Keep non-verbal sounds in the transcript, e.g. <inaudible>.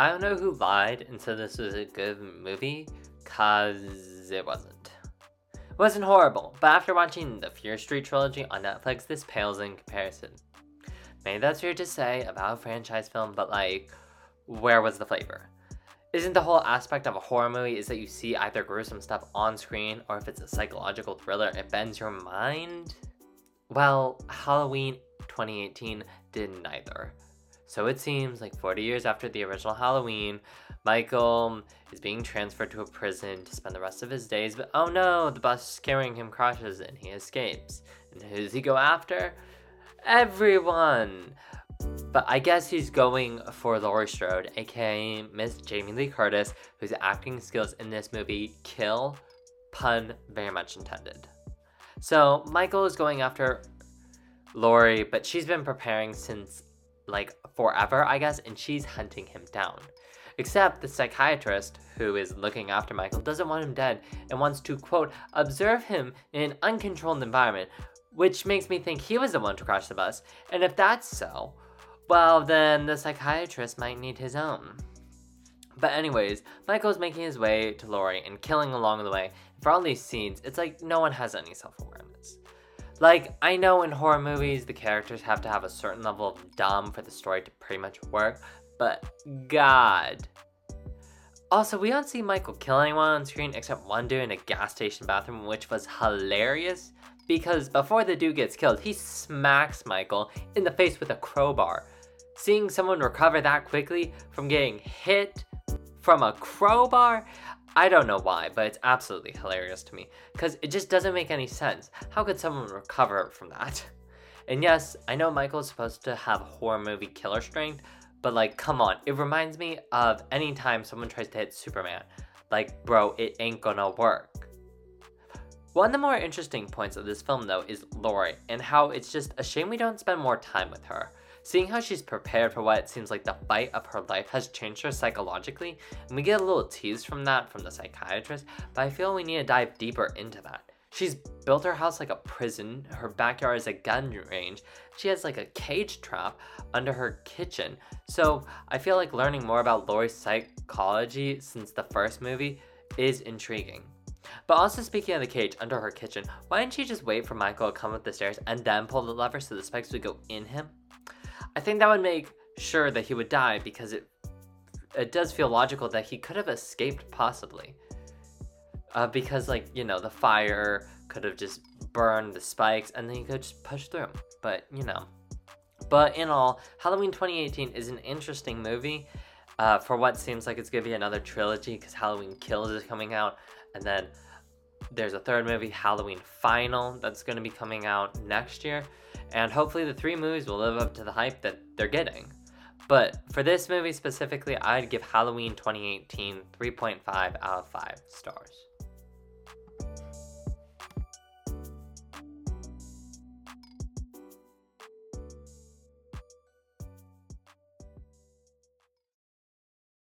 I don't know who lied and said this was a good movie, cause it wasn't. It wasn't horrible, but after watching the Fear Street trilogy on Netflix, this pales in comparison. Maybe that's weird to say about a franchise film, but like, where was the flavor? Isn't the whole aspect of a horror movie is that you see either gruesome stuff on screen or if it's a psychological thriller, it bends your mind? Well, Halloween 2018 did neither. So it seems like 40 years after the original Halloween, Michael is being transferred to a prison to spend the rest of his days, but oh no, the bus carrying him crashes and he escapes. And who does he go after? Everyone! But I guess he's going for Laurie Strode, aka Miss Jamie Lee Curtis, whose acting skills in this movie kill, pun very much intended. So Michael is going after Laurie, but she's been preparing since like forever, I guess, and she's hunting him down. Except the psychiatrist who is looking after Michael doesn't want him dead and wants to, quote, observe him in an uncontrolled environment, which makes me think he was the one to crash the bus. And if that's so, well, then the psychiatrist might need his own. But, anyways, Michael's making his way to Laurie and killing along the way. For all these scenes, it's like no one has any self awareness. Like, I know in horror movies the characters have to have a certain level of dumb for the story to pretty much work, but God. Also, we don't see Michael kill anyone on screen except one dude in a gas station bathroom, which was hilarious because before the dude gets killed, he smacks Michael in the face with a crowbar. Seeing someone recover that quickly from getting hit from a crowbar, I don't know why, but it's absolutely hilarious to me because it just doesn't make any sense. How could someone recover from that? <laughs> And yes, I know Michael's supposed to have horror movie killer strength, but like, come on, it reminds me of any time someone tries to hit Superman. Like, bro, it ain't gonna work. One of the more interesting points of this film, though, is Laurie, and how it's just a shame we don't spend more time with her. Seeing how she's prepared for what it seems like the fight of her life has changed her psychologically, and we get a little tease from that from the psychiatrist, but I feel we need to dive deeper into that. She's built her house like a prison, her backyard is a gun range, she has like a cage trap under her kitchen. So I feel like learning more about Laurie's psychology since the first movie is intriguing. But also speaking of the cage under her kitchen, why didn't she just wait for Michael to come up the stairs and then pull the lever so the spikes would go in him? I think that would make sure that he would die because it it does feel logical that he could have escaped possibly. Uh, because like you know the fire could have just burned the spikes and then he could just push through. But you know, but in all, Halloween 2018 is an interesting movie. Uh, for what seems like it's gonna be another trilogy because Halloween Kills is coming out, and then there's a third movie, Halloween Final, that's gonna be coming out next year and hopefully the three movies will live up to the hype that they're getting. But for this movie specifically, I'd give Halloween 2018 3.5 out of 5 stars.